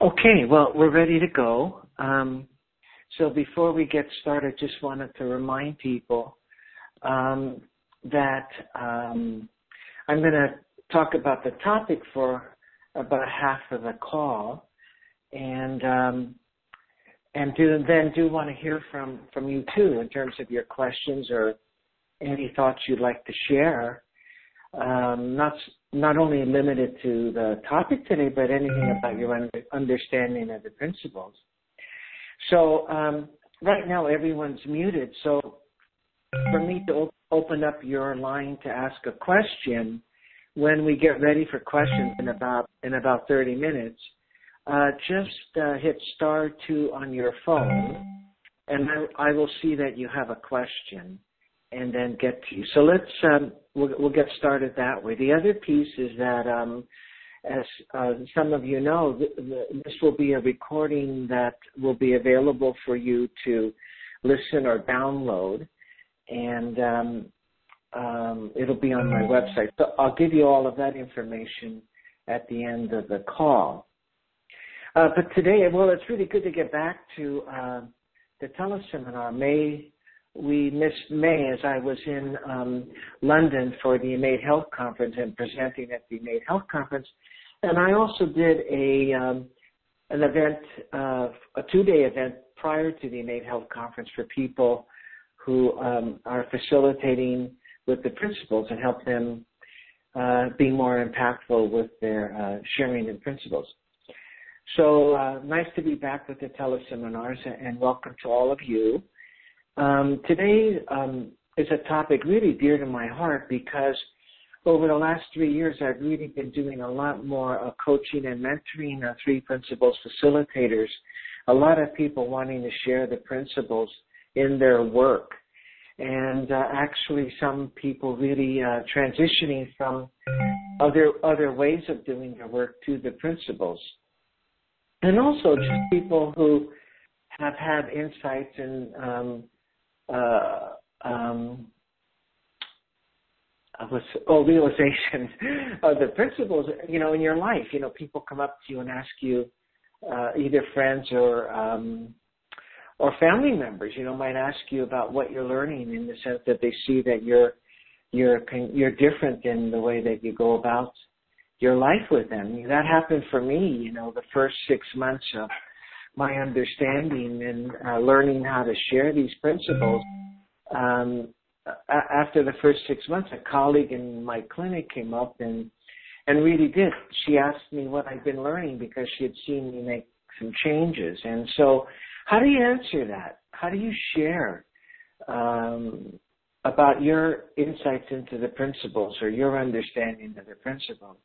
Okay, well, we're ready to go. Um, so before we get started, just wanted to remind people um, that um, I'm going to talk about the topic for about half of the call, and um, and do, then do want to hear from from you too in terms of your questions or any thoughts you'd like to share. Um, not not only limited to the topic today, but anything about your understanding of the principles. So um, right now everyone's muted. So for me to op- open up your line to ask a question when we get ready for questions in about in about 30 minutes, uh, just uh, hit star two on your phone, and I, I will see that you have a question and then get to you. So let's um, we'll, we'll get started that way. The other piece is that, um, as uh, some of you know, th- th- this will be a recording that will be available for you to listen or download, and um, um, it'll be on my website. So I'll give you all of that information at the end of the call. Uh, but today, well, it's really good to get back to uh, the teleseminar. May we missed May as I was in um, London for the Innate Health Conference and presenting at the Innate Health Conference, and I also did a um, an event, uh, a two-day event prior to the Innate Health Conference for people who um, are facilitating with the principles and help them uh, be more impactful with their uh, sharing and principles. So uh, nice to be back with the teleseminars and welcome to all of you. Um, today um, is a topic really dear to my heart because over the last three years, I've really been doing a lot more uh, coaching and mentoring uh, three principles facilitators. A lot of people wanting to share the principles in their work. And uh, actually, some people really uh, transitioning from other other ways of doing their work to the principles, and also just people who have had insights and um, uh, um, was oh realization. Of the principles you know in your life you know people come up to you and ask you uh, either friends or um, or family members you know might ask you about what you're learning in the sense that they see that you're you're you're different in the way that you go about your life with them. That happened for me you know the first six months of my understanding and uh, learning how to share these principles. Um, after the first six months, a colleague in my clinic came up and and really did. She asked me what I'd been learning because she had seen me make some changes. And so, how do you answer that? How do you share um, about your insights into the principles or your understanding of the principles?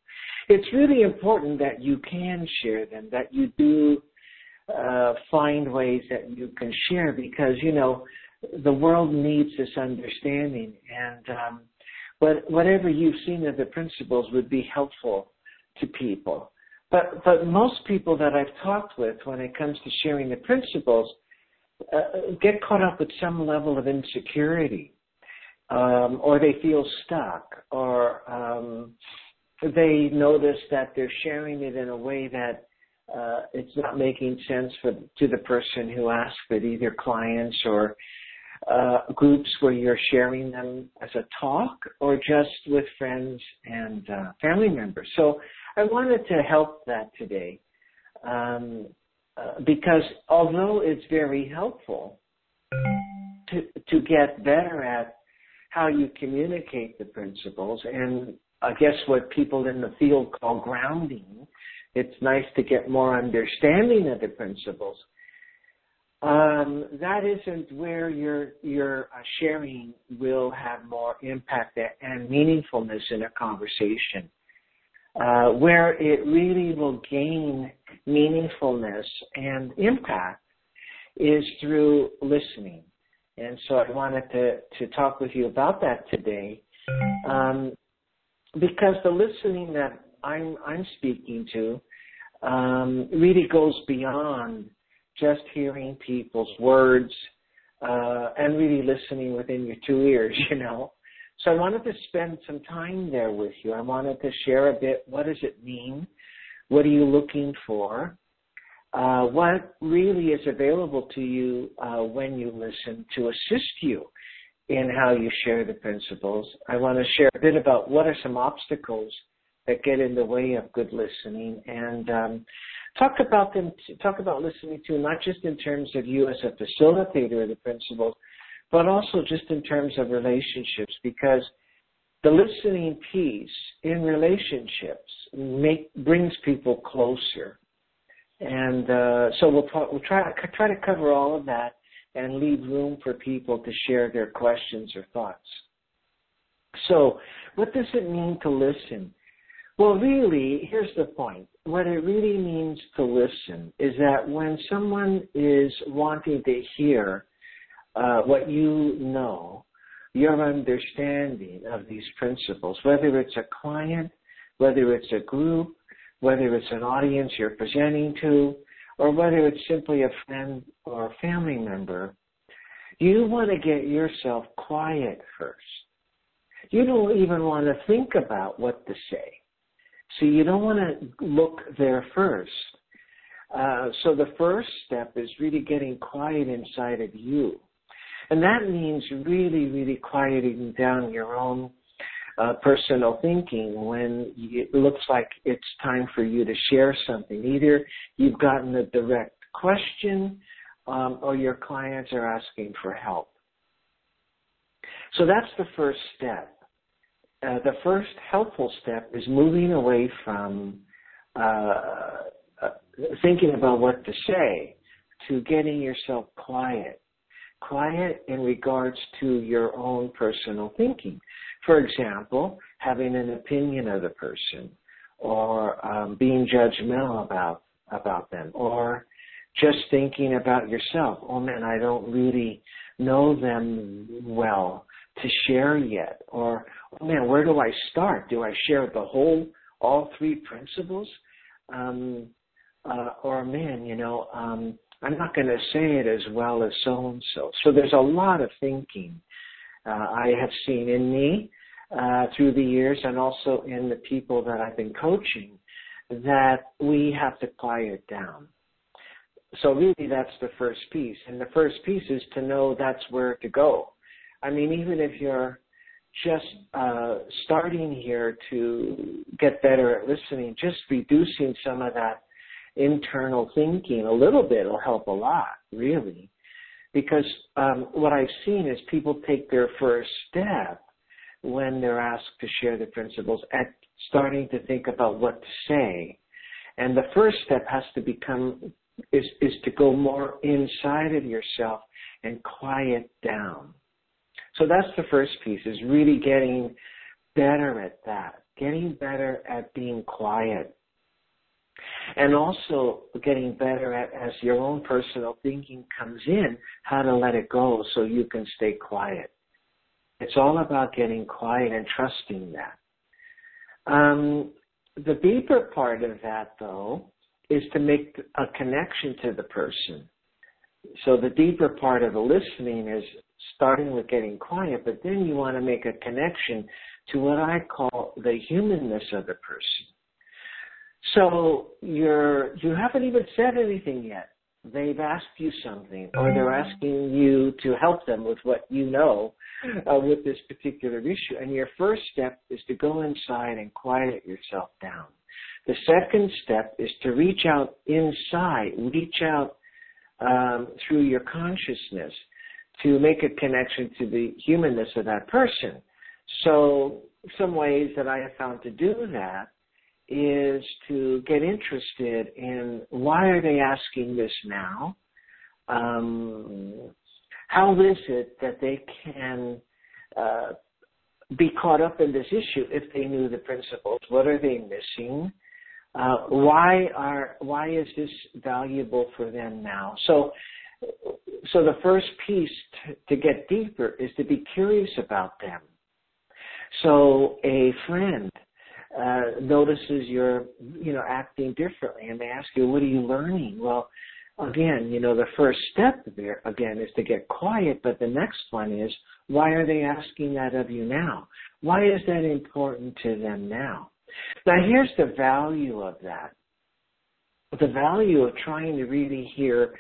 It's really important that you can share them, that you do uh, find ways that you can share because you know the world needs this understanding. And um, but whatever you've seen of the principles would be helpful to people. But but most people that I've talked with when it comes to sharing the principles uh, get caught up with some level of insecurity um, or they feel stuck or um, they notice that they're sharing it in a way that uh, it's not making sense for to the person who asked it, either clients or uh, groups where you're sharing them as a talk or just with friends and uh, family members. So I wanted to help that today um, uh, because although it's very helpful to to get better at how you communicate the principles and I guess what people in the field call grounding it's nice to get more understanding of the principles. Um, that isn't where your your uh, sharing will have more impact and meaningfulness in a conversation. Uh, where it really will gain meaningfulness and impact is through listening. And so I wanted to, to talk with you about that today. Um, because the listening that I'm I'm speaking to um, really goes beyond just hearing people's words uh, and really listening within your two ears, you know. So I wanted to spend some time there with you. I wanted to share a bit. What does it mean? What are you looking for? uh, what really is available to you uh, when you listen to assist you in how you share the principles. I want to share a bit about what are some obstacles that get in the way of good listening. And um, talk about them talk about listening to not just in terms of you as a facilitator of the principles but also just in terms of relationships because the listening piece in relationships make brings people closer. And uh, so we'll talk, we'll try try to cover all of that and leave room for people to share their questions or thoughts. So what does it mean to listen well, really, here's the point. What it really means to listen is that when someone is wanting to hear uh, what you know, your understanding of these principles, whether it's a client, whether it's a group, whether it's an audience you're presenting to, or whether it's simply a friend or a family member, you want to get yourself quiet first. You don't even want to think about what to say. So you don't want to look there first. Uh, so the first step is really getting quiet inside of you. And that means really, really quieting down your own uh, personal thinking when it looks like it's time for you to share something. Either you've gotten a direct question um, or your clients are asking for help. So that's the first step uh, the first helpful step is moving away from uh, uh, thinking about what to say to getting yourself quiet. Quiet in regards to your own personal thinking. For example, having an opinion of the person, or um, being judgmental about about them, or just thinking about yourself. Oh man, I don't really know them well to share yet, or oh man, where do I start? Do I share the whole, all three principles? Um, uh, or man, you know, um, I'm not going to say it as well as so and so. So there's a lot of thinking uh, I have seen in me uh, through the years, and also in the people that I've been coaching, that we have to quiet down. So really, that's the first piece, and the first piece is to know that's where to go. I mean, even if you're just uh, starting here to get better at listening, just reducing some of that internal thinking a little bit will help a lot, really. Because um, what I've seen is people take their first step when they're asked to share the principles at starting to think about what to say. And the first step has to become is is to go more inside of yourself and quiet down. So that's the first piece is really getting better at that, getting better at being quiet. And also getting better at, as your own personal thinking comes in, how to let it go so you can stay quiet. It's all about getting quiet and trusting that. Um, the deeper part of that, though, is to make a connection to the person. So the deeper part of the listening is starting with getting quiet, but then you want to make a connection to what I call the humanness of the person. So you're you haven't even said anything yet. They've asked you something, or they're mm-hmm. asking you to help them with what you know uh, with this particular issue. And your first step is to go inside and quiet yourself down. The second step is to reach out inside, reach out um, through your consciousness to make a connection to the humanness of that person. So some ways that I have found to do that is to get interested in why are they asking this now? Um, how is it that they can uh, be caught up in this issue if they knew the principles? What are they missing? Uh, why are why is this valuable for them now? So so the first piece to, to get deeper is to be curious about them. So a friend uh, notices you're, you know, acting differently, and they ask you, "What are you learning?" Well, again, you know, the first step there again is to get quiet, but the next one is, why are they asking that of you now? Why is that important to them now? Now, here's the value of that. the value of trying to really hear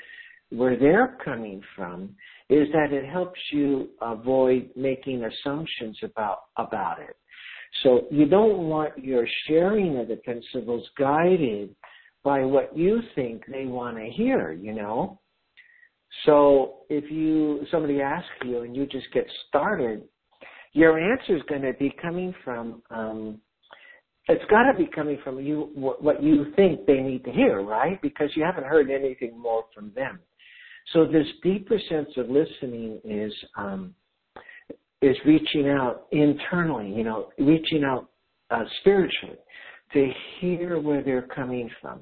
where they're coming from is that it helps you avoid making assumptions about about it. So you don't want your sharing of the principles guided by what you think they want to hear, you know. So if you somebody asks you and you just get started, your answer is going to be coming from um, it's got to be coming from you what you think they need to hear, right? Because you haven't heard anything more from them. So this deeper sense of listening is um, is reaching out internally, you know, reaching out uh, spiritually to hear where they're coming from.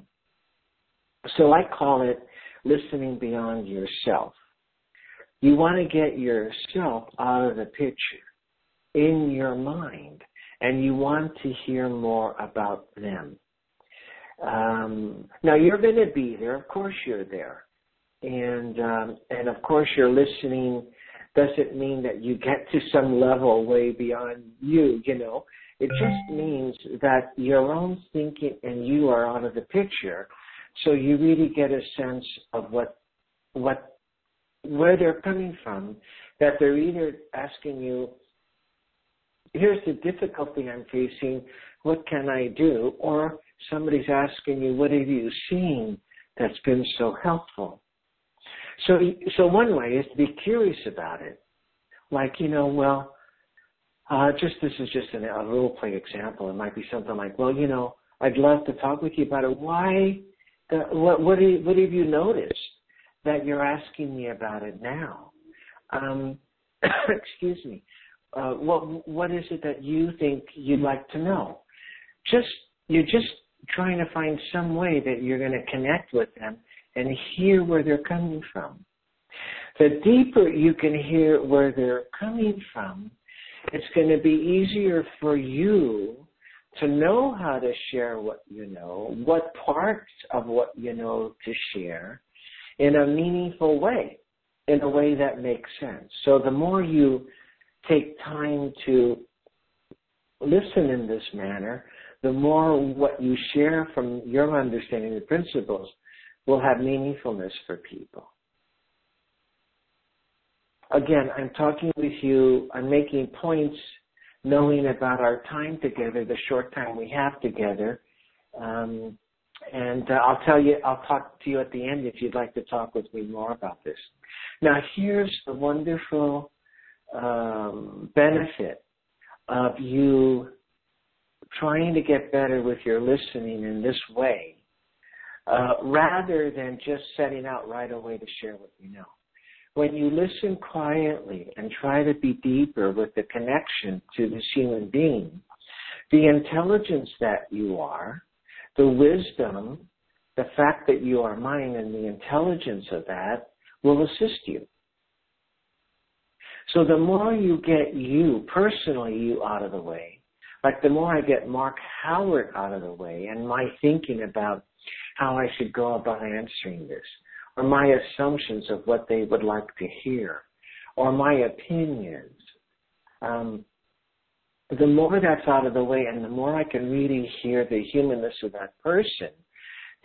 So I call it listening beyond yourself. You want to get yourself out of the picture in your mind, and you want to hear more about them. Um, now you're going to be there, of course you're there, and um, and of course you're listening. Doesn't mean that you get to some level way beyond you. You know, it just means that your own thinking and you are out of the picture, so you really get a sense of what what where they're coming from. That they're either asking you, "Here's the difficulty I'm facing. What can I do?" or somebody's asking you, "What have you seen that's been so helpful?" So, so one way is to be curious about it. Like, you know, well, uh, just this is just an, a role play example. It might be something like, well, you know, I'd love to talk with you about it. Why the, what, what, you, what have you noticed that you're asking me about it now? Um, excuse me. Uh, what, what is it that you think you'd like to know? Just, you're just trying to find some way that you're going to connect with them and hear where they're coming from. The deeper you can hear where they're coming from, it's going to be easier for you to know how to share what you know, what parts of what you know to share in a meaningful way, in a way that makes sense. So the more you take time to listen in this manner, the more what you share from your understanding of principles will have meaningfulness for people. Again, I'm talking with you, I'm making points knowing about our time together, the short time we have together. Um, and uh, I'll tell you, I'll talk to you at the end if you'd like to talk with me more about this. Now, here's the wonderful um, benefit of you trying to get better with your listening in this way, uh, rather than just setting out right away to share what you know when you listen quietly and try to be deeper with the connection to this human being, the intelligence that you are, the wisdom, the fact that you are mine and the intelligence of that will assist you. So the more you get you, personally you out of the way, like the more I get Mark Howard out of the way and my thinking about how I should go about answering this, or my assumptions of what they would like to hear, or my opinions. Um, the more that's out of the way and the more I can really hear the humanness of that person,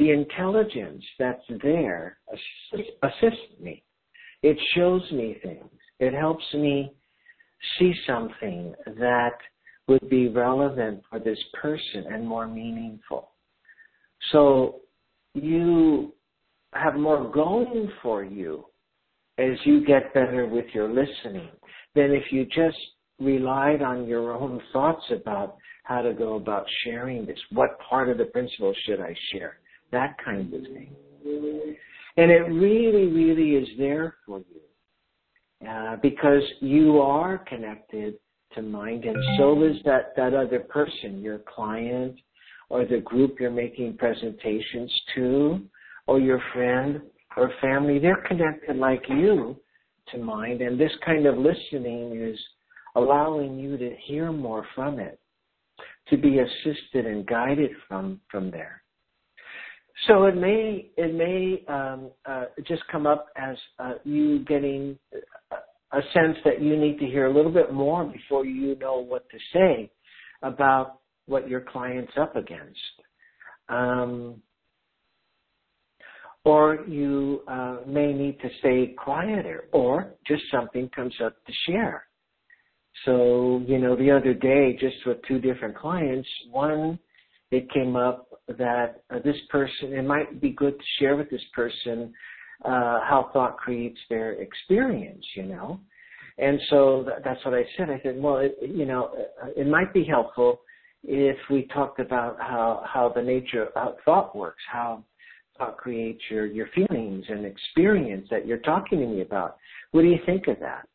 the intelligence that's there assists, assists me. It shows me things. It helps me see something that would be relevant for this person and more meaningful. So you have more going for you as you get better with your listening than if you just relied on your own thoughts about how to go about sharing this. What part of the principle should I share? That kind of thing. And it really, really is there for you uh, because you are connected to mind, and so is that that other person, your client, or the group you're making presentations to, or your friend or family, they're connected like you to mind. And this kind of listening is allowing you to hear more from it, to be assisted and guided from, from there. So it may it may um, uh, just come up as uh, you getting a sense that you need to hear a little bit more before you know what to say about what your client's up against. Um, or you uh, may need to stay quieter, or just something comes up to share. So, you know, the other day, just with two different clients, one, it came up that uh, this person, it might be good to share with this person uh, how thought creates their experience, you know. And so that's what I said. I said, well, it, you know, uh, it might be helpful if we talked about how how the nature of thought works, how thought creates your your feelings and experience that you're talking to me about. What do you think of that?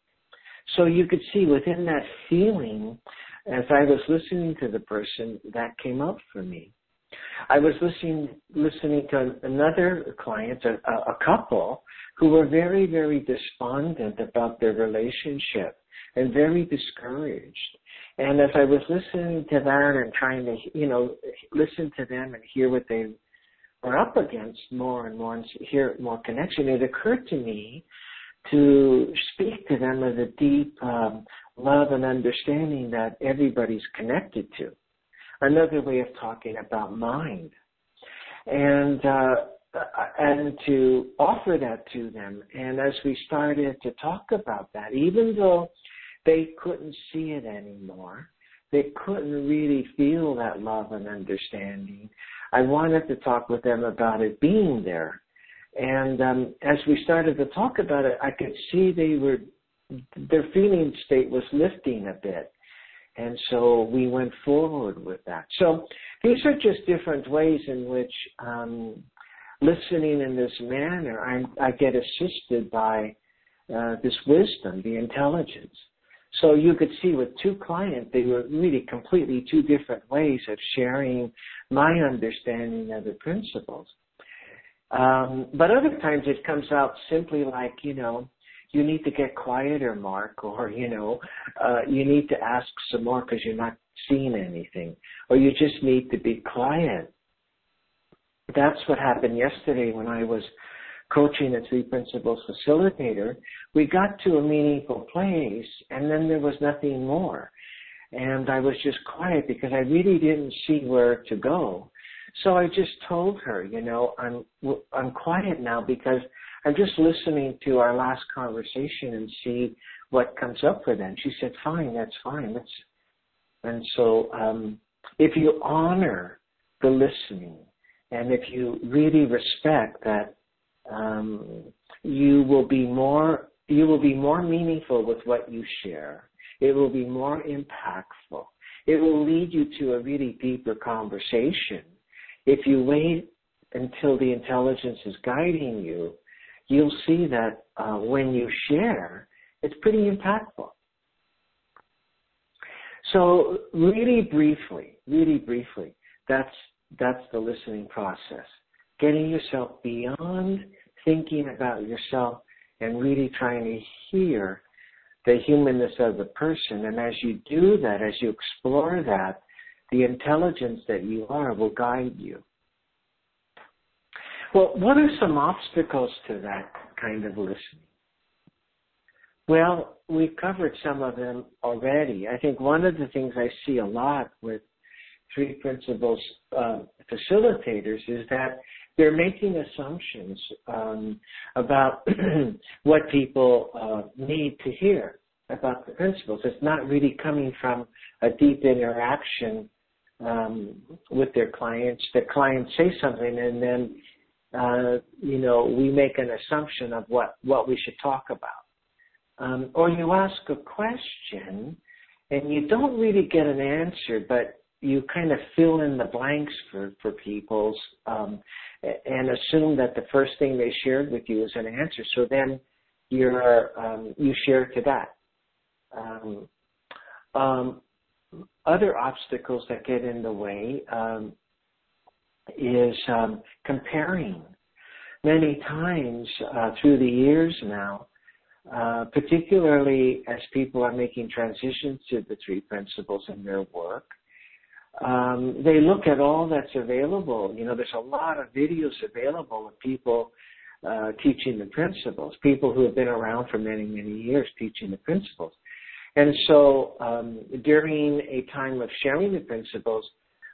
So you could see within that feeling, as I was listening to the person, that came up for me. I was listening listening to another client, a, a couple, who were very, very despondent about their relationship and very discouraged. And as I was listening to that and trying to, you know, listen to them and hear what they were up against more and more and hear more connection, it occurred to me to speak to them of the deep um, love and understanding that everybody's connected to. Another way of talking about mind. And uh, and to offer that to them. And as we started to talk about that, even though they couldn't see it anymore, they couldn't really feel that love and understanding. I wanted to talk with them about it being there. And um, as we started to talk about it, I could see they were, their feeling state was lifting a bit. And so we went forward with that. So these are just different ways in which um, listening in this manner, I, I get assisted by uh, this wisdom, the intelligence. So you could see with two clients, they were really completely two different ways of sharing my understanding of the principles. Um, but other times it comes out simply like, you know, you need to get quieter, Mark, or, you know, uh, you need to ask some more because you're not seeing anything, or you just need to be quiet that's what happened yesterday when I was coaching a three principles facilitator. We got to a meaningful place and then there was nothing more. And I was just quiet because I really didn't see where to go. So I just told her, you know, I'm, I'm quiet now because I'm just listening to our last conversation and see what comes up for them. She said, fine, that's fine. That's, and so, um, if you honor the listening, and if you really respect that, um, you will be more you will be more meaningful with what you share. It will be more impactful. It will lead you to a really deeper conversation. If you wait until the intelligence is guiding you, you'll see that uh, when you share, it's pretty impactful. So really briefly, really briefly, that's that's the listening process. Getting yourself beyond thinking about yourself and really trying to hear the humanness of the person. And as you do that, as you explore that, the intelligence that you are will guide you. Well, what are some obstacles to that kind of listening? Well, we've covered some of them already. I think one of the things I see a lot with three principles uh, facilitators is that they're making assumptions um, about what people uh, need to hear about the principles. It's not really coming from a deep interaction um, with their clients. The clients say something, and then uh, you know we make an assumption of what what we should talk about. Um, or you ask a question and you don't really get an answer, but you kind of fill in the blanks for for people um, and assume that the first thing they shared with you is an answer. So then you're um, you share to that. Um, um, other obstacles that get in the way um, is um, comparing. Many times uh, through the years now, uh, particularly as people are making transitions to the three principles in their work, um, they look at all that's available. You know, there's a lot of videos available of people uh, teaching the principles, people who have been around for many, many years teaching the principles. And so um, during a time of sharing the principles,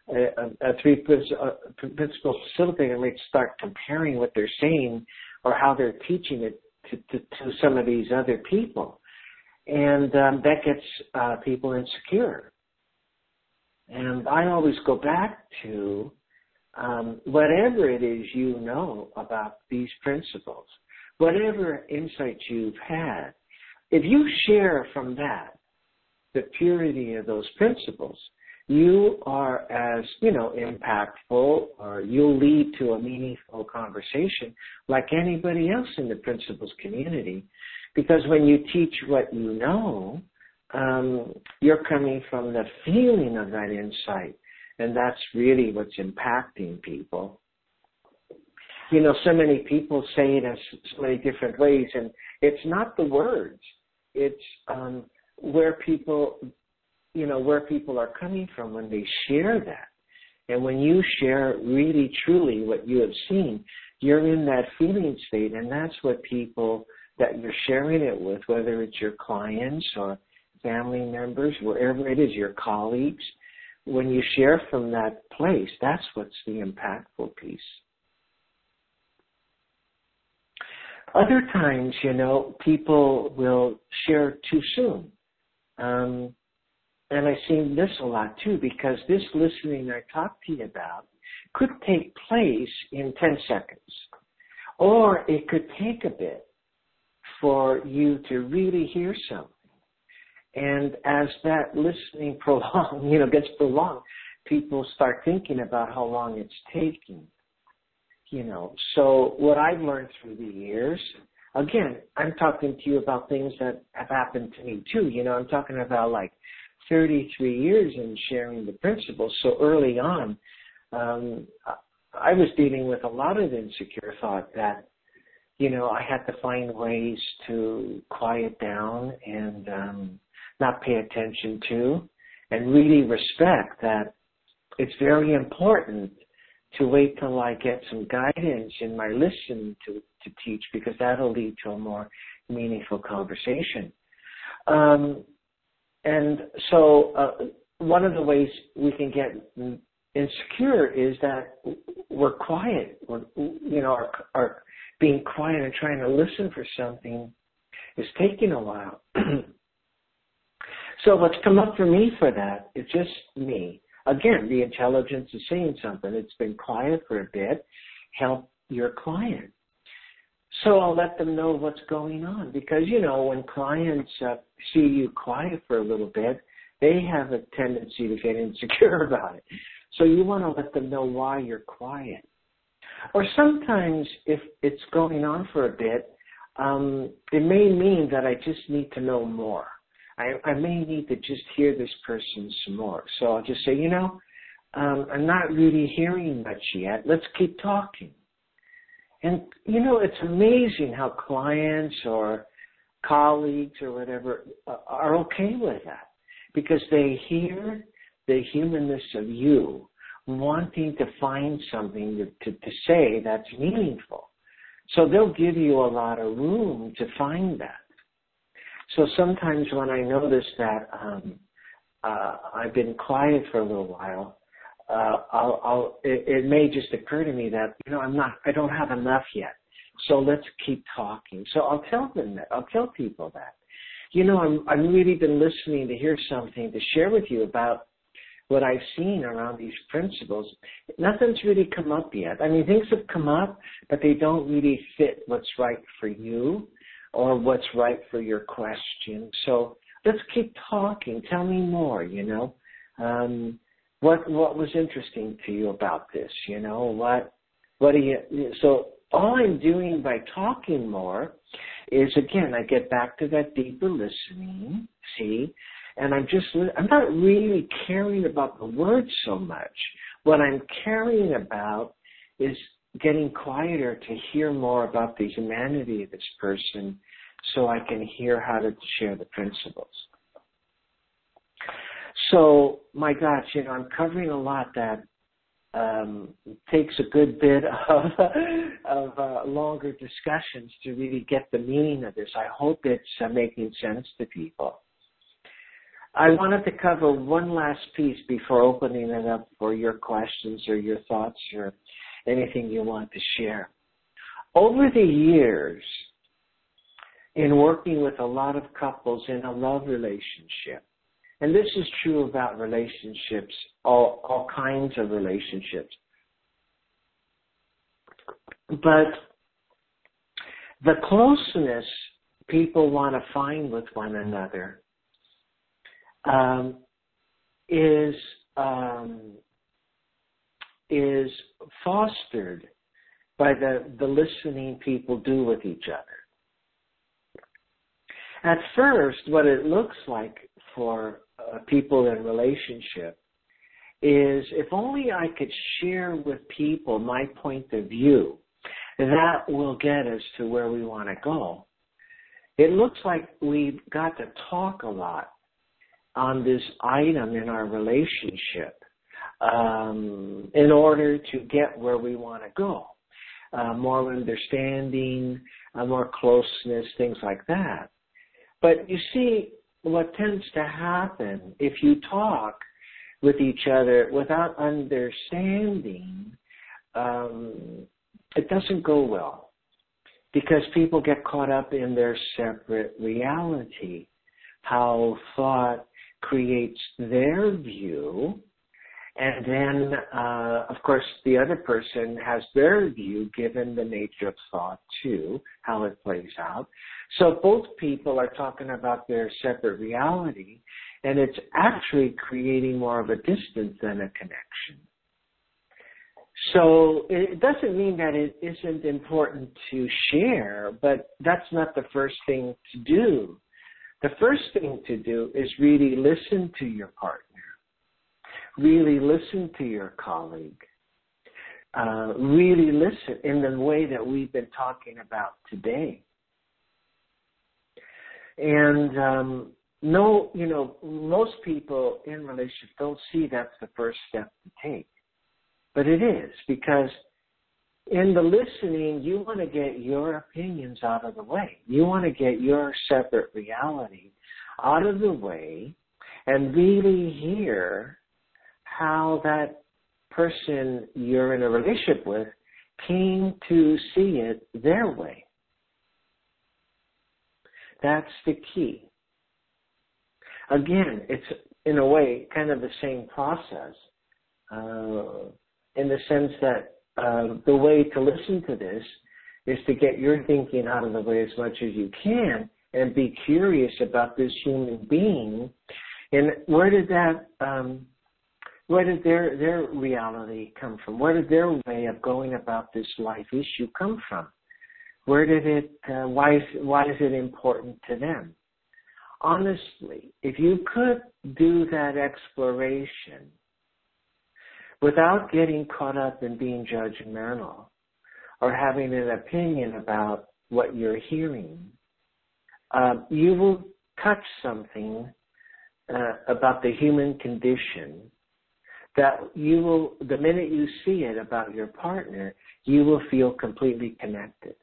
a, a three principle facilitator might start comparing what they're saying or how they're teaching it to, to, to some of these other people. And um, that gets uh, people insecure. And I always go back to um, whatever it is you know about these principles, whatever insights you've had, if you share from that the purity of those principles, you are as, you know, impactful or you'll lead to a meaningful conversation like anybody else in the principles community. Because when you teach what you know, um, you're coming from the feeling of that insight. And that's really what's impacting people. You know, so many people say it in so many different ways, and it's not the words. It's um, where people, you know, where people are coming from when they share that. And when you share really truly what you have seen, you're in that feeling state, and that's what people that you're sharing it with, whether it's your clients or family members, wherever it is, your colleagues, when you share from that place, that's what's the impactful piece. Other times, you know, people will share too soon. Um, and I've seen this a lot too, because this listening I talked to you about could take place in 10 seconds. Or it could take a bit for you to really hear something. And as that listening prolong, you know, gets prolonged, people start thinking about how long it's taking. You know, so what I've learned through the years, again, I'm talking to you about things that have happened to me too. You know, I'm talking about like 33 years in sharing the principles. So early on, um, I was dealing with a lot of insecure thought that, you know, I had to find ways to quiet down and um, not pay attention to, and really respect that it's very important to wait till I get some guidance in my listening to, to teach because that'll lead to a more meaningful conversation. Um, and so, uh, one of the ways we can get insecure is that we're quiet. We're, you know, our, our being quiet and trying to listen for something is taking a while. So what's come up for me for that is just me. Again, the intelligence is saying something. It's been quiet for a bit. Help your client. So I'll let them know what's going on because, you know, when clients uh, see you quiet for a little bit, they have a tendency to get insecure about it. So you want to let them know why you're quiet. Or sometimes if it's going on for a bit, um, it may mean that I just need to know more. I, I may need to just hear this person some more. So I'll just say, you know, um, I'm not really hearing much yet. Let's keep talking. And, you know, it's amazing how clients or colleagues or whatever uh, are okay with that because they hear the humanness of you wanting to find something to, to, to say that's meaningful. So they'll give you a lot of room to find that. So sometimes when I notice that um, uh, I've been quiet for a little while, uh, I'll, I'll it, it may just occur to me that you know I'm not I don't have enough yet. So let's keep talking. So I'll tell them that. I'll tell people that. You know, I'm I've really been listening to hear something to share with you about what I've seen around these principles. Nothing's really come up yet. I mean, things have come up, but they don't really fit what's right for you or what's right for your question. So let's keep talking. Tell me more, you know. Um, what what was interesting to you about this, you know? What what do you so all I'm doing by talking more is again I get back to that deeper listening, see? And I'm just I'm not really caring about the words so much. What I'm caring about is getting quieter to hear more about the humanity of this person so I can hear how to share the principles. So, my gosh, you know, I'm covering a lot that um, takes a good bit of, of uh, longer discussions to really get the meaning of this. I hope it's uh, making sense to people. I wanted to cover one last piece before opening it up for your questions or your thoughts or anything you want to share. Over the years, in working with a lot of couples in a love relationship, and this is true about relationships, all, all kinds of relationships. But the closeness people want to find with one another um, is um, is fostered by the, the listening people do with each other. At first, what it looks like for uh, people in relationship is if only I could share with people my point of view, that will get us to where we want to go. It looks like we've got to talk a lot on this item in our relationship um, in order to get where we want to go. Uh, more understanding, uh, more closeness, things like that. But you see, what tends to happen if you talk with each other without understanding, um, it doesn't go well because people get caught up in their separate reality. How thought creates their view and then, uh, of course, the other person has their view given the nature of thought too, how it plays out. So both people are talking about their separate reality, and it's actually creating more of a distance than a connection. So it doesn't mean that it isn't important to share, but that's not the first thing to do. The first thing to do is really listen to your partner really listen to your colleague. Uh, really listen in the way that we've been talking about today. And um, no, you know, most people in relationships don't see that's the first step to take, but it is because in the listening, you want to get your opinions out of the way. You want to get your separate reality out of the way and really hear how that person you're in a relationship with came to see it their way. That's the key. Again, it's in a way kind of the same process uh, in the sense that uh, the way to listen to this is to get your thinking out of the way as much as you can and be curious about this human being and where did that um, where did their their reality come from? Where did their way of going about this life issue come from? Where did it? Uh, why is why is it important to them? Honestly, if you could do that exploration without getting caught up in being judgmental or having an opinion about what you're hearing, uh, you will touch something uh, about the human condition that you will, the minute you see it about your partner, you will feel completely connected.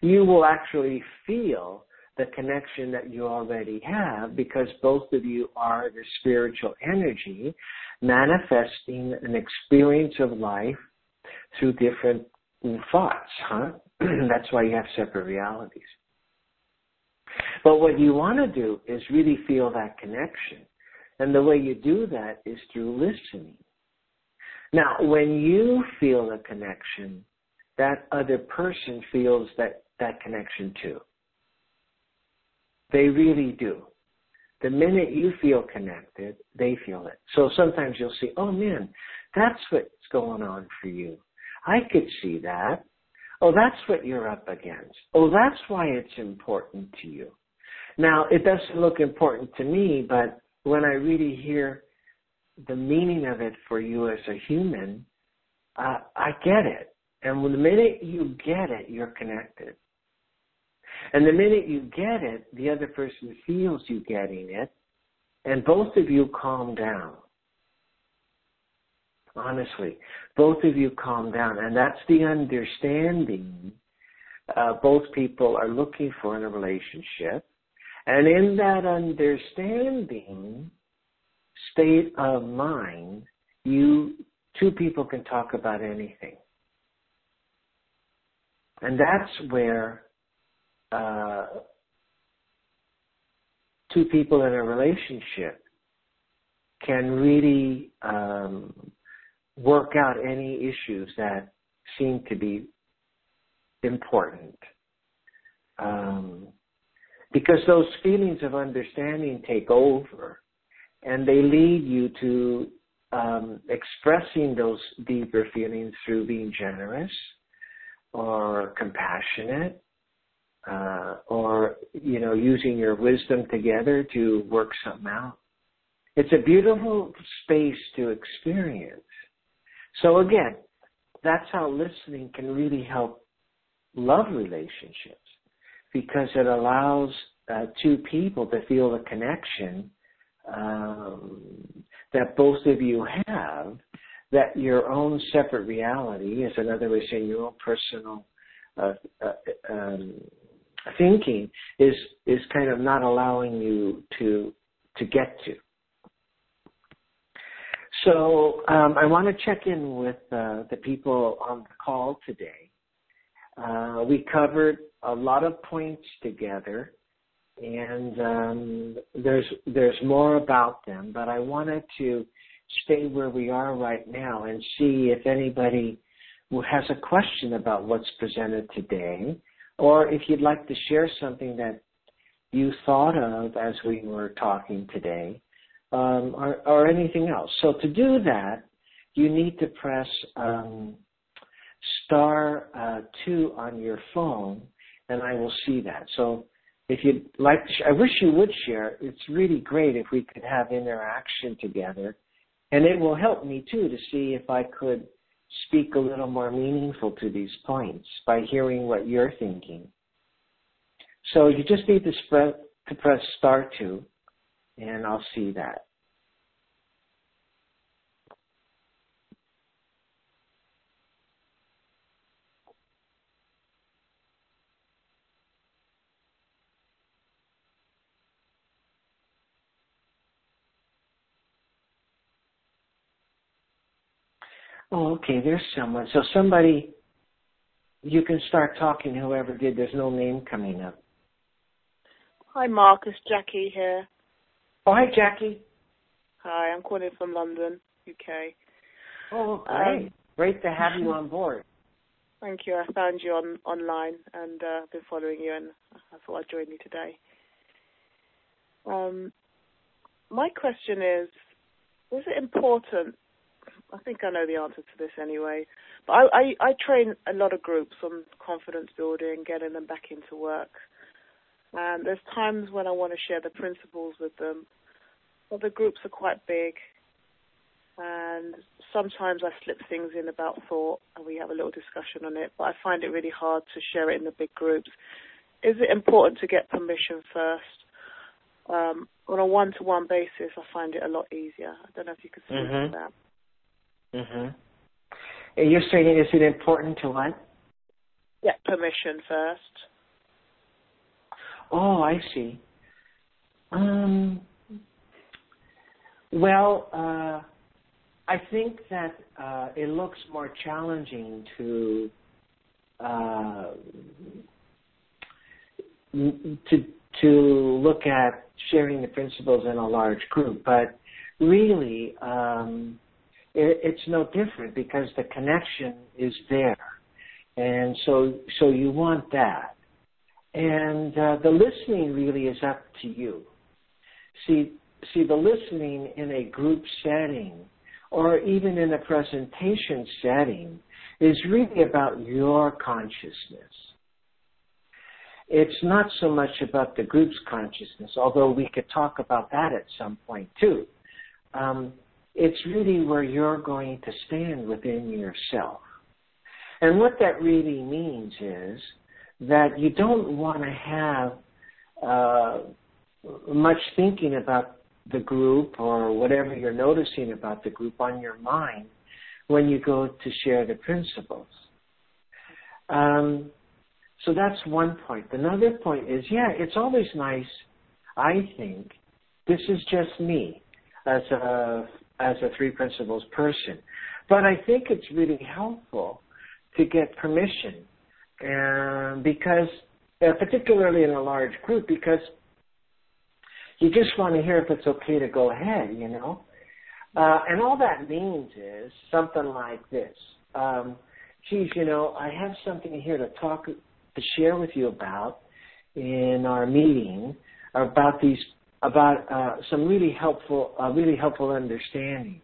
You will actually feel the connection that you already have because both of you are the spiritual energy manifesting an experience of life through different thoughts, huh? That's why you have separate realities. But what you want to do is really feel that connection. And the way you do that is through listening. Now, when you feel a connection, that other person feels that, that connection too. They really do. The minute you feel connected, they feel it. So sometimes you'll see, oh man, that's what's going on for you. I could see that. Oh, that's what you're up against. Oh, that's why it's important to you. Now, it doesn't look important to me, but when I really hear the meaning of it for you as a human, uh, I get it. And the minute you get it, you're connected. And the minute you get it, the other person feels you getting it, and both of you calm down. Honestly, both of you calm down, and that's the understanding uh, both people are looking for in a relationship. And in that understanding, state of mind, you two people can talk about anything. And that's where uh, two people in a relationship can really um, work out any issues that seem to be important. Um, because those feelings of understanding take over and they lead you to um, expressing those deeper feelings through being generous or compassionate uh, or you know using your wisdom together to work something out. It's a beautiful space to experience. So again that's how listening can really help love relationships because it allows uh, two people to feel the connection um, that both of you have, that your own separate reality is another way of saying your own personal uh, uh, um, thinking is is kind of not allowing you to to get to. So um, I want to check in with uh, the people on the call today. Uh, we covered a lot of points together and um, there's there's more about them. But I wanted to stay where we are right now and see if anybody has a question about what's presented today, or if you'd like to share something that you thought of as we were talking today, um, or, or, anything else. So to do that, you need to press um, star uh, two on your phone, and I will see that. So if you'd like to, I wish you would share. It's really great if we could have interaction together. And it will help me too to see if I could speak a little more meaningful to these points by hearing what you're thinking. So you just need to, spread, to press star two and I'll see that. Oh, okay, there's someone. So somebody, you can start talking, whoever did. There's no name coming up. Hi, Marcus. Jackie here. Oh, hi, Jackie. Hi, I'm calling from London, UK. Oh, great. Um, great to have you on board. Thank you. I found you on online and uh, been following you, and I thought I'd join you today. Um, my question is: Was it important I think I know the answer to this anyway. But I, I, I train a lot of groups on confidence building, getting them back into work. And there's times when I want to share the principles with them, but the groups are quite big. And sometimes I slip things in about thought and we have a little discussion on it, but I find it really hard to share it in the big groups. Is it important to get permission first? Um, on a one-to-one basis, I find it a lot easier. I don't know if you could speak mm-hmm. to that. Mhm. And you're saying is it important to what? Get permission first. Oh, I see. Um. Well, uh, I think that uh, it looks more challenging to uh, to to look at sharing the principles in a large group, but really. Um, it, it's no different because the connection is there, and so so you want that, and uh, the listening really is up to you. See see the listening in a group setting or even in a presentation setting is really about your consciousness. It's not so much about the group's consciousness, although we could talk about that at some point too. Um, it's really where you're going to stand within yourself. And what that really means is that you don't want to have uh, much thinking about the group or whatever you're noticing about the group on your mind when you go to share the principles. Um, so that's one point. Another point is, yeah, it's always nice, I think, this is just me as a as a three principles person. But I think it's really helpful to get permission, and because uh, particularly in a large group, because you just want to hear if it's okay to go ahead, you know. Uh, and all that means is something like this. Um, geez, you know, I have something here to talk, to share with you about in our meeting about these, about uh, some really helpful, uh, really helpful understanding.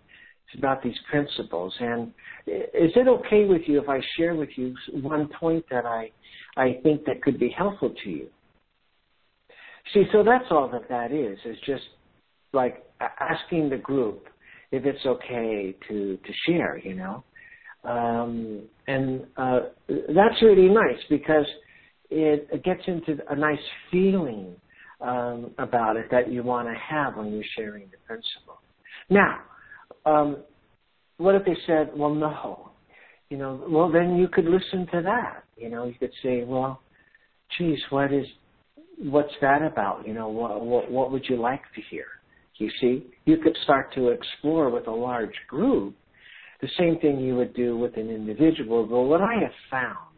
About these principles. And is it okay with you if I share with you one point that I, I think that could be helpful to you? See, so that's all that that is, is just like asking the group if it's okay to, to share, you know. Um, and uh, that's really nice because it, it gets into a nice feeling um, about it that you want to have when you're sharing the principle. Now, um, what if they said, well, no? You know, well, then you could listen to that. You know, you could say, well, geez, what is, what's that about? You know, what, what, what would you like to hear? You see, you could start to explore with a large group the same thing you would do with an individual. But what I have found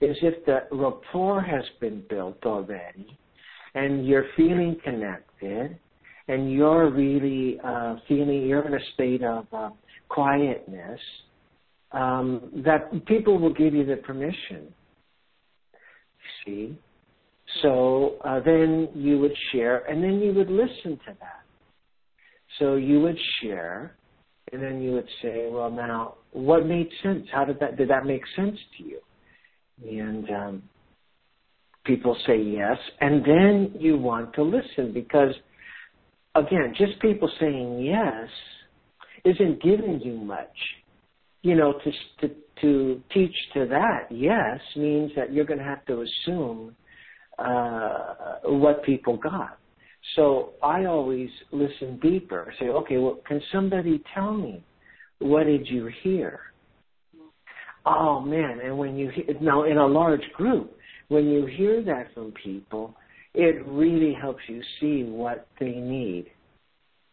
is if the rapport has been built already and you're feeling connected and you're really uh, feeling you're in a state of uh, quietness, um, that people will give you the permission. See? So uh, then you would share, and then you would listen to that. So you would share, and then you would say, "Well, now, what made sense? How did that did that make sense to you?" And um, people say yes, and then you want to listen because, again, just people saying yes isn't giving you much. You know, to to to teach to that yes means that you're going to have to assume uh, what people got. So I always listen deeper. Say, okay, well, can somebody tell me what did you hear? Oh man! And when you hear, now in a large group, when you hear that from people, it really helps you see what they need.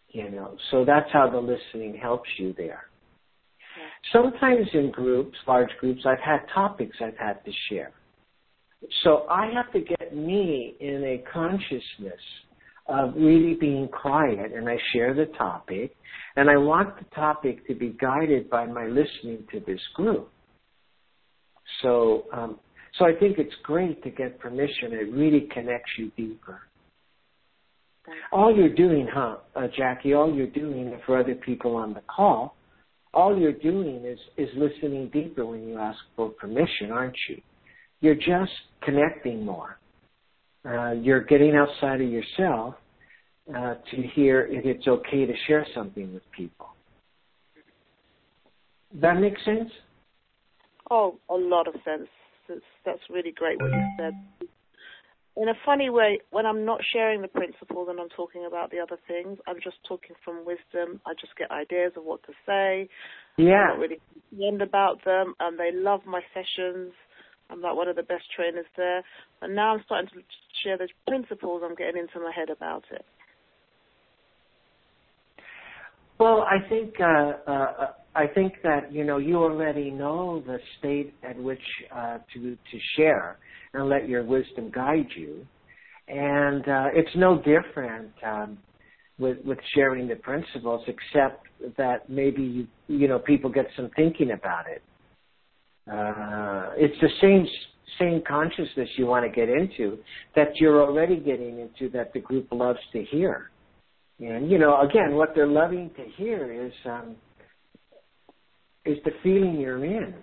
You know, so that's how the listening helps you there. Sometimes in groups, large groups, I've had topics I've had to share. So I have to get me in a consciousness of really being quiet and I share the topic and I want the topic to be guided by my listening to this group. So, um, so I think it's great to get permission. It really connects you deeper. All you're doing, huh, uh, Jackie, all you're doing for other people on the call, all you're doing is, is listening deeper when you ask for permission, aren't you? You're just connecting more. Uh, you're getting outside of yourself uh, to hear if it's okay to share something with people. That makes sense? Oh, a lot of sense. That's, that's really great what you said. In a funny way, when I'm not sharing the principles and I'm talking about the other things, I'm just talking from wisdom. I just get ideas of what to say. Yeah. I'm not really concerned about them, and they love my sessions. I'm like one of the best trainers there. And now I'm starting to share the principles. I'm getting into my head about it. Well, I think uh, uh, I think that you know you already know the state at which uh, to to share and let your wisdom guide you, and uh, it's no different um, with with sharing the principles, except that maybe you you know people get some thinking about it uh, it's the same same consciousness you want to get into that you're already getting into that the group loves to hear. And you know, again, what they're loving to hear is um, is the feeling you're in,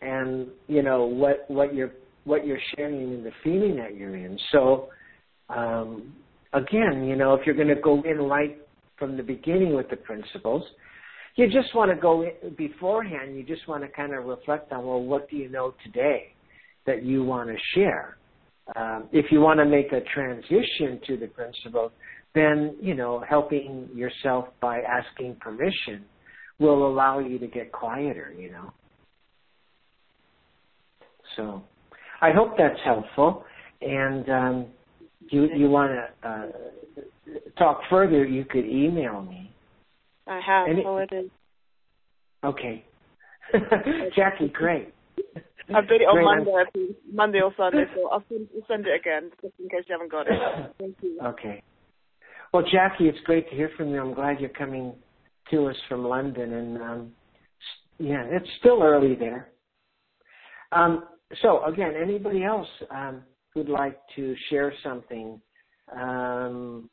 and you know what what you're what you're sharing in the feeling that you're in. So um, again, you know, if you're going to go in right from the beginning with the principles, you just want to go in, beforehand. You just want to kind of reflect on, well, what do you know today that you want to share? Um, if you want to make a transition to the principle, then you know helping yourself by asking permission will allow you to get quieter. You know. So, I hope that's helpful. And um, you you want to uh, talk further, you could email me I have Any- already. Okay. Jackie, great. I've done it on Great, Monday, I Monday or Sunday, so I'll send, I'll send it again just in case you haven't got it. Thank you. Okay. Well, Jackie, it's great to hear from you. I'm glad you're coming to us from London, and um, yeah, it's still early there. Um, so, again, anybody else um, who'd like to share something, um,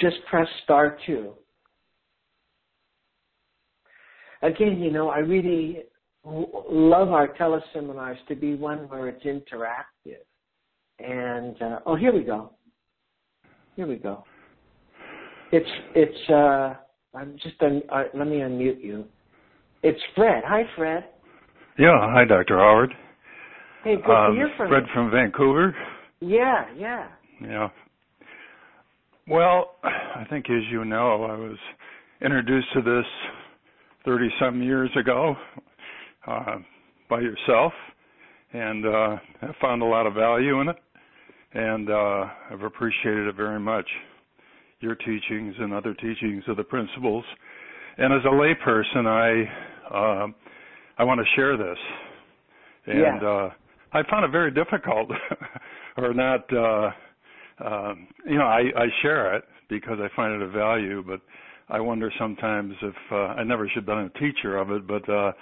just press star two. Again, you know, I really love our teleseminars to be one where it's interactive. And uh, oh, here we go. Here we go. It's it's. uh I'm just. Un- uh, let me unmute you. It's Fred. Hi, Fred. Yeah, hi, Dr. Howard. Hey, good Um, to hear from Fred from Vancouver. Yeah, yeah. Yeah. Well, I think as you know, I was introduced to this 30 some years ago uh, by yourself, and uh, I found a lot of value in it, and uh, I've appreciated it very much. Your teachings and other teachings of the principles, and as a layperson, I uh, I want to share this, and Yeah. uh, I found it very difficult, or not. Uh, um, you know, I, I share it because I find it of value, but I wonder sometimes if uh, I never should have been a teacher of it, but uh,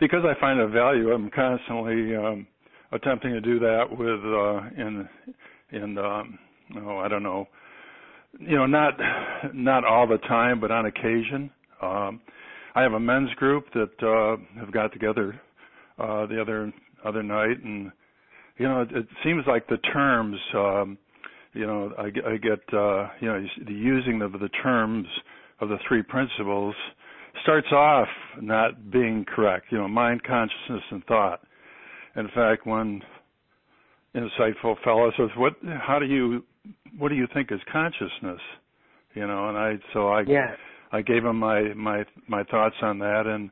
because I find it of value, I'm constantly um, attempting to do that with uh, in in um, oh I don't know, you know, not not all the time, but on occasion. Um, I have a men's group that uh, have got together uh, the other other night, and you know, it, it seems like the terms. Um, you know, I, I get, uh, you know, the using of the terms of the three principles starts off not being correct. You know, mind, consciousness, and thought. In fact, one insightful fellow says, "What? How do you? What do you think is consciousness?" You know, and I so I Yeah. I gave him my my my thoughts on that, and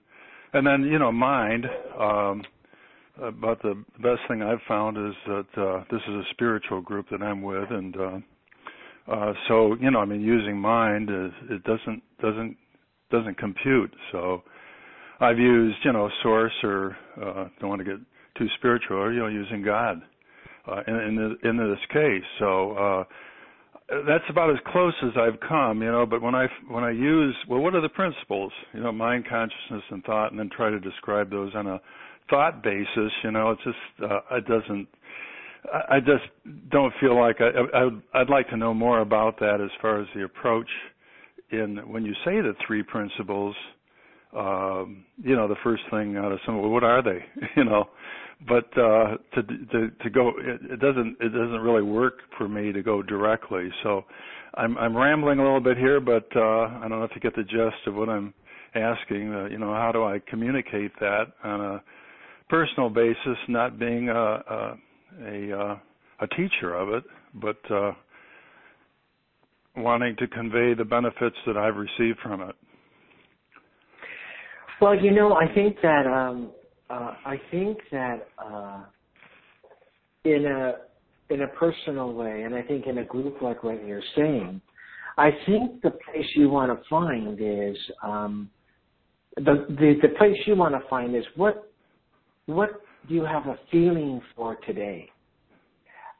and then you know, mind. Um, about the best thing I've found is that uh, this is a spiritual group that I'm with, and uh, uh, so you know, I mean, using mind is it doesn't doesn't doesn't compute. So I've used you know source or uh, don't want to get too spiritual, or you know, using God uh, in in, the, in this case. So. Uh, that's about as close as I've come, you know. But when I when I use well, what are the principles? You know, mind, consciousness, and thought, and then try to describe those on a thought basis. You know, it's just uh, it doesn't. I just don't feel like I, I I'd like to know more about that as far as the approach in when you say the three principles. Um, you know, the first thing out of some, what are they? you know, but uh, to to to go, it, it doesn't it doesn't really work for me to go directly. So I'm I'm rambling a little bit here, but uh, I don't know if you get the gist of what I'm asking. Uh, you know, how do I communicate that on a personal basis, not being a a a, uh, a teacher of it, but uh, wanting to convey the benefits that I've received from it. Well, you know, I think that um, uh, I think that uh, in a in a personal way, and I think in a group like what you're saying, I think the place you want to find is um, the, the the place you want to find is what what do you have a feeling for today?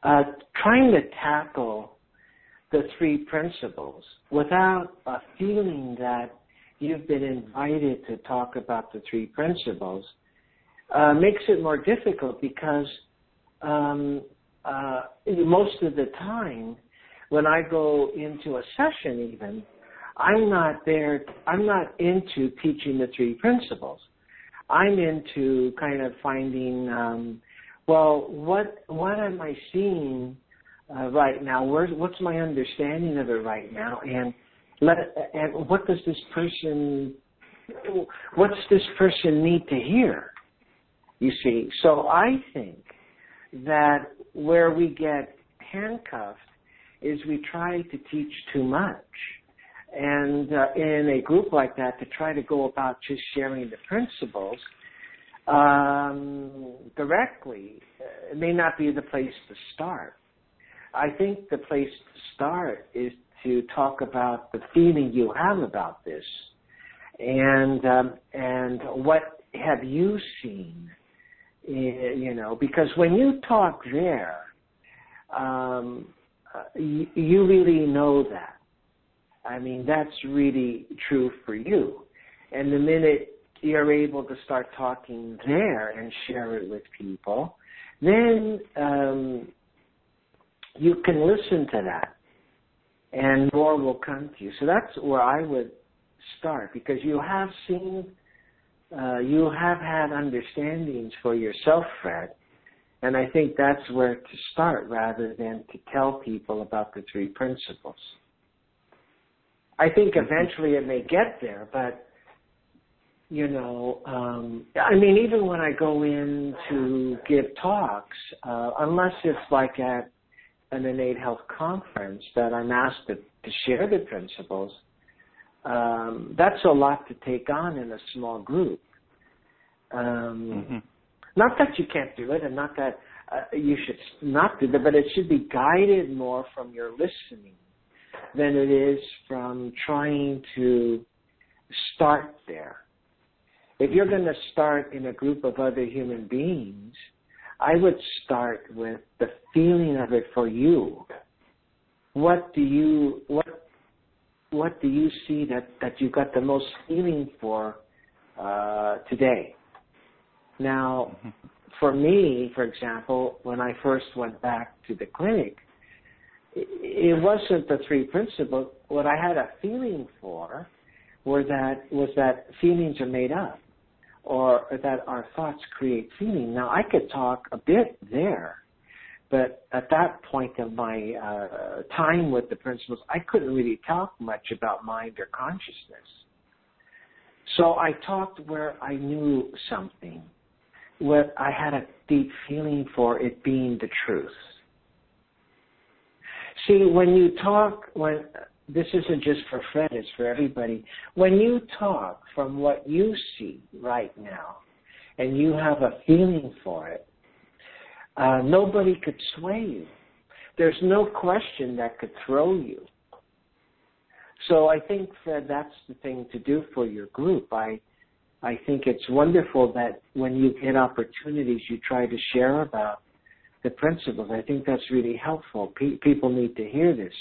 Uh, trying to tackle the three principles without a feeling that you've been invited to talk about the three principles uh, makes it more difficult because um, uh, most of the time when I go into a session even, I'm not there, I'm not into teaching the three principles. I'm into kind of finding, um, well, what, what am I seeing uh, right now? Where's, what's my understanding of it right now? And let, and what does this person, what's this person need to hear? You see, so I think that where we get handcuffed is we try to teach too much. And uh, in a group like that, to try to go about just sharing the principles um, directly uh, may not be the place to start. I think the place to start is to talk about the feeling you have about this, and um, and what have you seen? You know, because when you talk there, um, you, you really know that. I mean, that's really true for you. And the minute you're able to start talking there and share it with people, then um, you can listen to that and more will come to you. So that's where I would start because you have seen, uh, you have had understandings for yourself, Fred, and I think that's where to start rather than to tell people about the three principles. I think mm-hmm. eventually it may get there, but you know, um, I mean, even when I go in to give talks, uh, unless it's like at an innate health conference that I'm asked to, to share the principles, um, that's a lot to take on in a small group. Um, mm-hmm. Not that you can't do it, and not that uh, you should not do it, but it should be guided more from your listening than it is from trying to start there. If you're going to start in a group of other human beings, I would start with the feeling of it for you. What do you what what do you see that that you got the most feeling for uh, today? Now, mm-hmm. for me, for example, when I first went back to the clinic, it, wasn't the three principles. What I had a feeling for were that was that feelings are made up, or that our thoughts create feeling. Now I could talk a bit there, but at that point of my uh, time with the principles, I couldn't really talk much about mind or consciousness. So I talked where I knew something what I had a deep feeling for it being the truth. See, when you talk, when this isn't just for Fred, it's for everybody. When you talk from what you see right now, and you have a feeling for it, uh, nobody could sway you. There's no question that could throw you. So I think that that's the thing to do for your group. I I think it's wonderful that when you get opportunities, you try to share about the principles. I think that's really helpful. Pe- people need to hear this.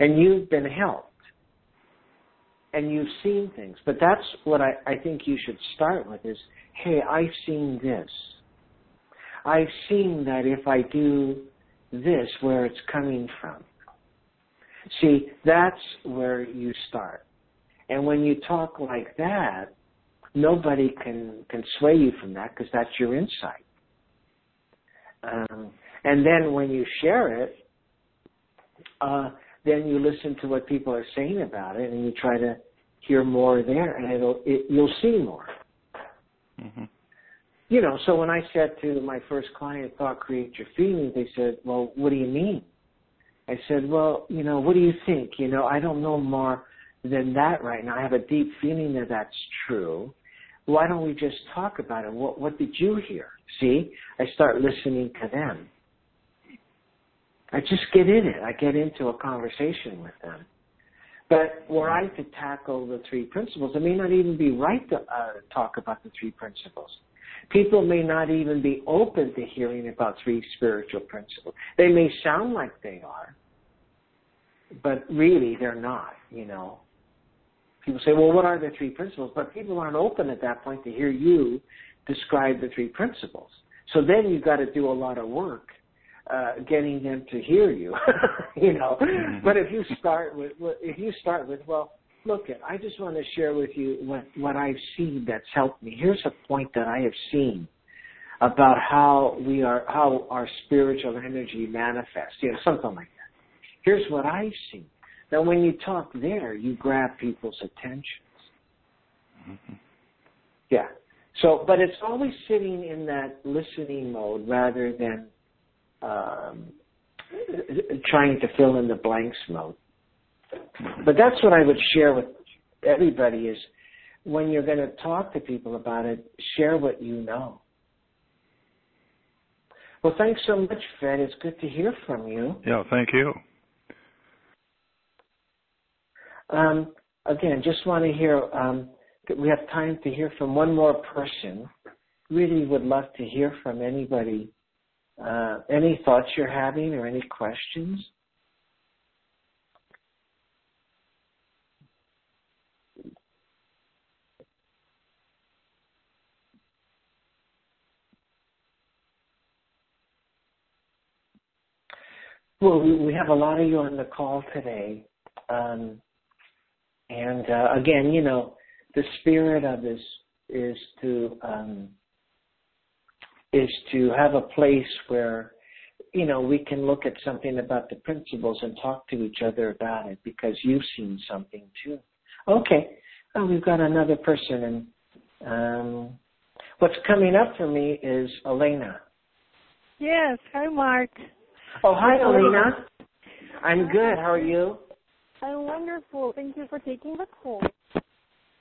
And you've been helped. And you've seen things. But that's what I, I think you should start with is, hey, I've seen this. I've seen that if I do this, where it's coming from. See, that's where you start. And when you talk like that, nobody can can sway you from that because that's your insight. Um, and then when you share it, uh, then you listen to what people are saying about it, and you try to hear more there, and it'll it, you'll see more. Mm-hmm. You know, so when I said to my first client, "Thought creates your feeling," they said, "Well, what do you mean?" I said, "Well, you know, what do you think? You know, I don't know more than that right now. I have a deep feeling that that's true." why don't we just talk about it? What, what did you hear? See, I start listening to them. I just get in it. I get into a conversation with them. But were I to tackle the three principles, it may not even be right to uh, talk about the three principles. People may not even be open to hearing about three spiritual principles. They may sound like they are, but really they're not, you know people say, well, what are the three principles? But people aren't open at that point to hear you describe the three principles. So then you've got to do a lot of work uh, getting them to hear you, you know. Mm-hmm. But if you start with, if you start with, well, look, at. I just want to share with you what what I've seen that's helped me. Here's a point that I have seen about how we are, how our spiritual energy manifests, you know, something like that. Here's what I've seen. Now, when you talk there, you grab people's attentions. Mm-hmm. Yeah. So, but it's always sitting in that listening mode rather than um, trying to fill in the blanks mode. But that's what I would share with everybody is when you're going to talk to people about it, share what you know. Well, thanks so much, Fred. It's good to hear from you. Yeah, thank you. Um, again, just want to hear. Um, we have time to hear from one more person. Really would love to hear from anybody. Uh, any thoughts you're having or any questions? Well, we have a lot of you on the call today. Um, and uh, again, you know, the spirit of this is to um, is to have a place where you know we can look at something about the principles and talk to each other about it because you've seen something too. Okay, oh, we've got another person, and um, what's coming up for me is Elena. Yes, hi Mark. Oh, hi, Alina. I'm good. How are you? I'm wonderful. Thank you for taking the call.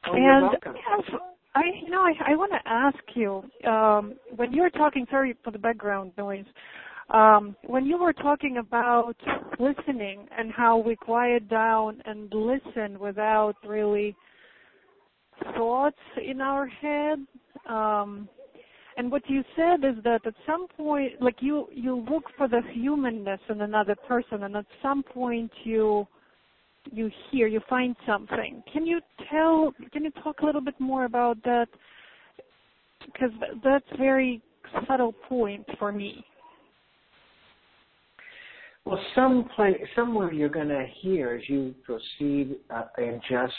Oh, and welcome. I, have, I, you know, I, I want to ask you um, when you were talking. Sorry for the background noise. Um, when you were talking about listening and how we quiet down and listen without really thoughts in our head. Um, and what you said is that at some point, like you, you look for the humanness in another person, and at some point you, you hear, you find something. Can you tell? Can you talk a little bit more about that? Because that's very subtle point for me. Well, some place, somewhere you're going to hear as you proceed uh, and just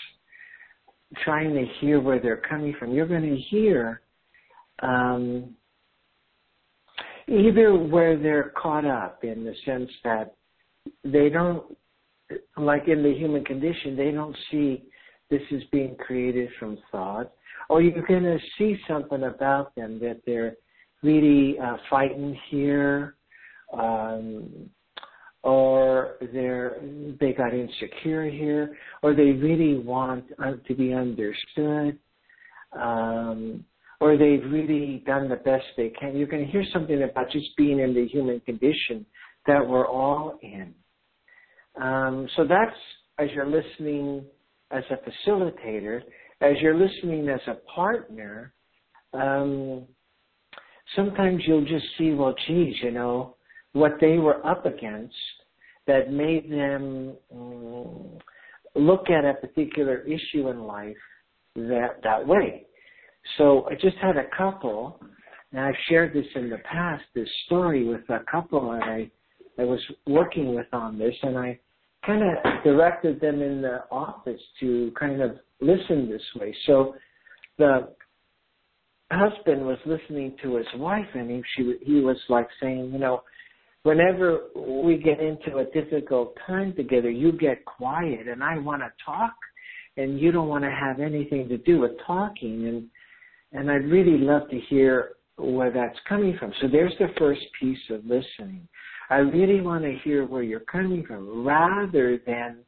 trying to hear where they're coming from. You're going to hear um, either where they're caught up in the sense that they don't, like in the human condition, they don't see this is being created from thought, or you're going to see something about them that they're really uh, fighting here, um, or they're they got insecure here, or they really want uh, to be understood. Um, or they've really done the best they can. You're going to hear something about just being in the human condition that we're all in. Um, so that's as you're listening as a facilitator, as you're listening as a partner. Um, sometimes you'll just see, well, geez, you know, what they were up against that made them um, look at a particular issue in life that that way. So I just had a couple, and I've shared this in the past, this story with a couple and I, I was working with on this, and I kind of directed them in the office to kind of listen this way. So the husband was listening to his wife, and he, she, he was like saying, you know, whenever we get into a difficult time together, you get quiet, and I want to talk, and you don't want to have anything to do with talking, and and I'd really love to hear where that's coming from. So there's the first piece of listening. I really want to hear where you're coming from rather than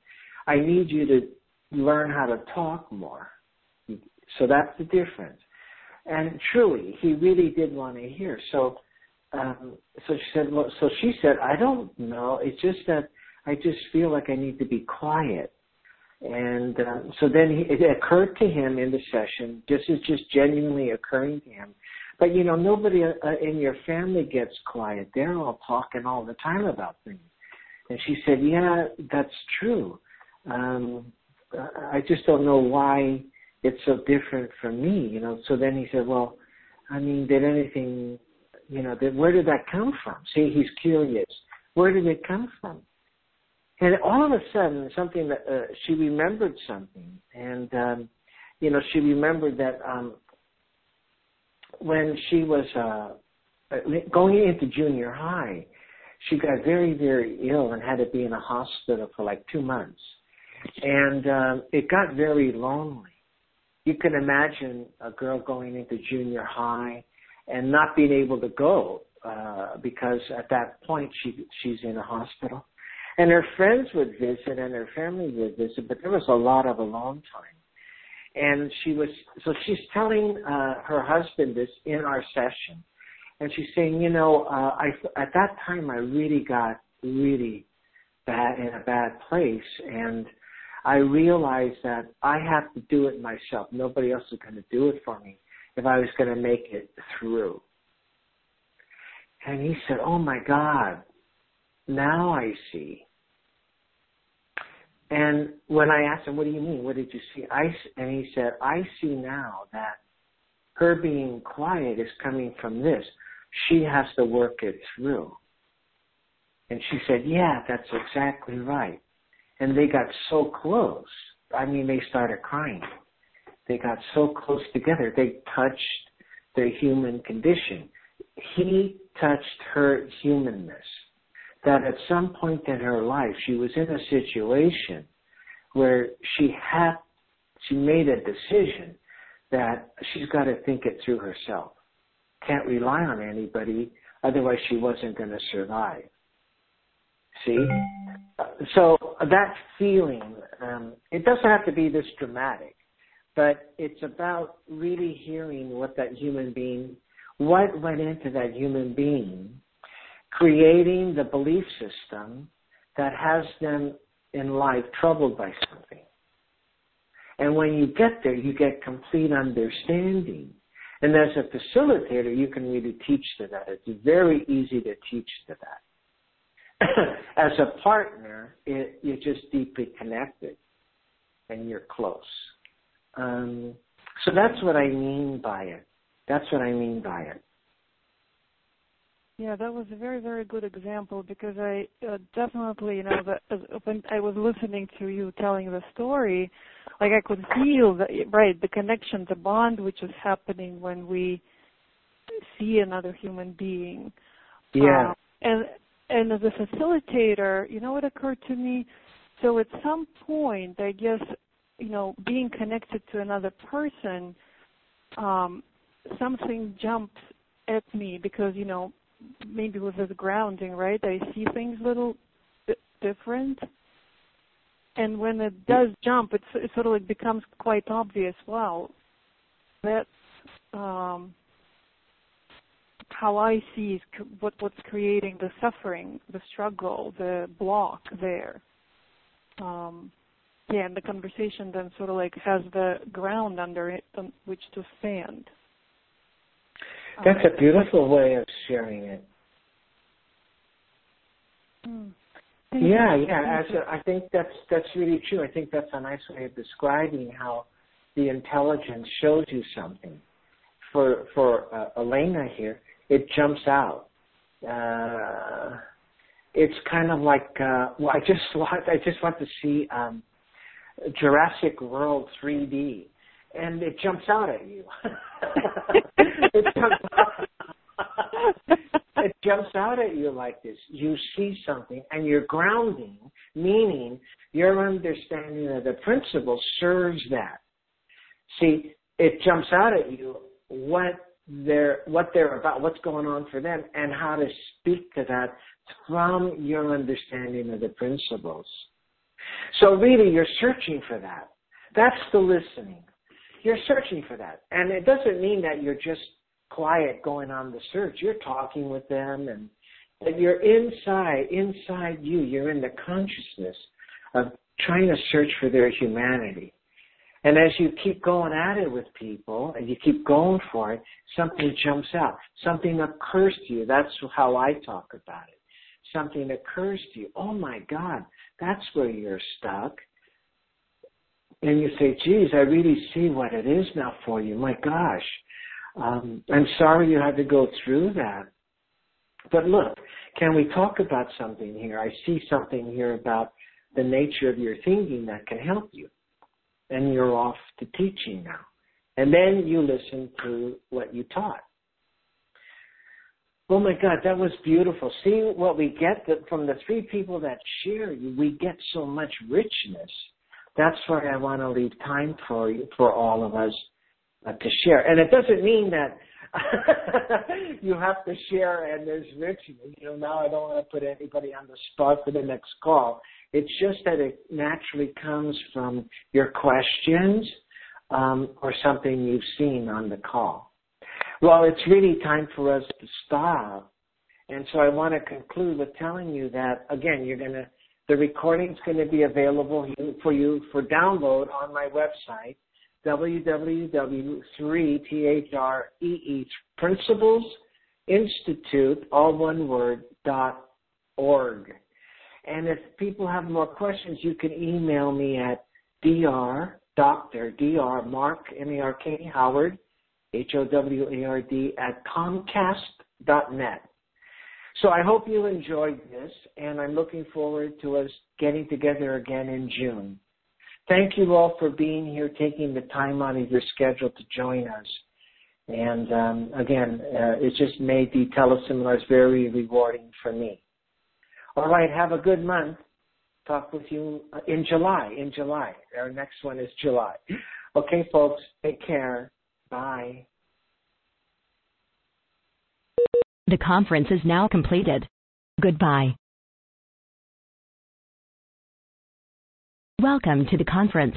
I need you to learn how to talk more. So that's the difference. And truly, he really did want to hear. So, um, so she said, well, so she said, I don't know. It's just that I just feel like I need to be quiet. And uh, so then he, it occurred to him in the session, this is just genuinely occurring to him. But you know, nobody uh, in your family gets quiet. They're all talking all the time about things. And she said, yeah, that's true. Um, I just don't know why it's so different from me, you know. So then he said, well, I mean, did anything, you know, did, where did that come from? See, he's curious. Where did it come from? And all of a sudden, something that uh, she remembered something, and um, you know, she remembered that um, when she was uh, going into junior high, she got very, very ill and had to be in a hospital for like two months, and um, it got very lonely. You can imagine a girl going into junior high and not being able to go uh, because at that point she she's in a hospital and her friends would visit and her family would visit, but there was a lot of alone time. And she was, so she's telling uh, her husband this in our session. And she's saying, you know, uh, I, at that time I really got really bad in a bad place. And I realized that I have to do it myself. Nobody else is going to do it for me if I was going to make it through. And he said, Oh my God, now I see. And when I asked him, What do you mean? What did you see? I, and he said, I see now that her being quiet is coming from this. She has to work it through. And she said, Yeah, that's exactly right. And they got so close. I mean, they started crying. They got so close together. They touched their human condition. He touched her humanness. That at some point in her life, she was in a situation where she had, she made a decision that she's got to think it through herself. Can't rely on anybody, otherwise she wasn't going to survive. See? So that feeling, um, it doesn't have to be this dramatic, but it's about really hearing what that human being, what went into that human being, creating the belief system that has them in life troubled by something. And when you get there, you get complete understanding. And as a facilitator, you can really teach to that. It's very easy to teach to that. as a partner, it, you're just deeply connected and you're close. Um, so that's what I mean by it. That's what I mean by it. Yeah, that was a very, very good example because I uh, definitely, you know, that when I was listening to you telling the story, like I could feel the right the connection, the bond which is happening when we see another human being. Yeah. Um, and and as a facilitator, you know what occurred to me? So at some point, I guess, you know, being connected to another person, um, something jumps at me because, you know, maybe with the grounding, right? I see things a little bit different. And when it does jump, it sort of like becomes quite obvious. Wow, that's um, how I see what what's creating the suffering, the struggle, the block there. Um, yeah, and the conversation then sort of like has the ground under it on which to stand. That's a beautiful way of sharing it. Hmm. Yeah, yeah. As a, I think that's that's really true. I think that's a nice way of describing how the intelligence shows you something. For for uh, Elena here, it jumps out. Uh, it's kind of like uh, well, I just want I just want to see um, Jurassic World 3D, and it jumps out at you. it, jumps out, it jumps out at you like this. You see something, and you're grounding, meaning your understanding of the principle serves that. See, it jumps out at you what they're what they're about, what's going on for them, and how to speak to that from your understanding of the principles. So really, you're searching for that. That's the listening. You're searching for that, and it doesn't mean that you're just quiet going on the search. You're talking with them, and that you're inside, inside you. You're in the consciousness of trying to search for their humanity. And as you keep going at it with people and you keep going for it, something jumps out. Something occurs to you. That's how I talk about it. Something occurs to you. Oh my God, that's where you're stuck. And you say, geez, I really see what it is now for you. My gosh. Um, I'm sorry you had to go through that. But look, can we talk about something here? I see something here about the nature of your thinking that can help you and you're off to teaching now. And then you listen to what you taught. Oh my God, that was beautiful. See what we get from the three people that share you. We get so much richness. That's why I want to leave time for you, for all of us uh, to share. And it doesn't mean that you have to share and there's richness. You know, now I don't want to put anybody on the spot for the next call. It's just that it naturally comes from your questions um, or something you've seen on the call. Well, it's really time for us to stop. And so I want to conclude with telling you that, again, you're going to The recording is going to be available for you for download on my website, www.3 Principles all one word, dot org. And if people have more questions, you can email me at dr, doctor, dr, mark, M-A-R-K, Howard, H-O-W-A-R-D, at comcast net. So I hope you enjoyed this, and I'm looking forward to us getting together again in June. Thank you all for being here, taking the time out of your schedule to join us. And um, again, uh, it just made the teleseminars very rewarding for me. All right, have a good month. Talk with you uh, in July. In July. Our next one is July. Okay, folks, take care. Bye. The conference is now completed. Goodbye. Welcome to the conference.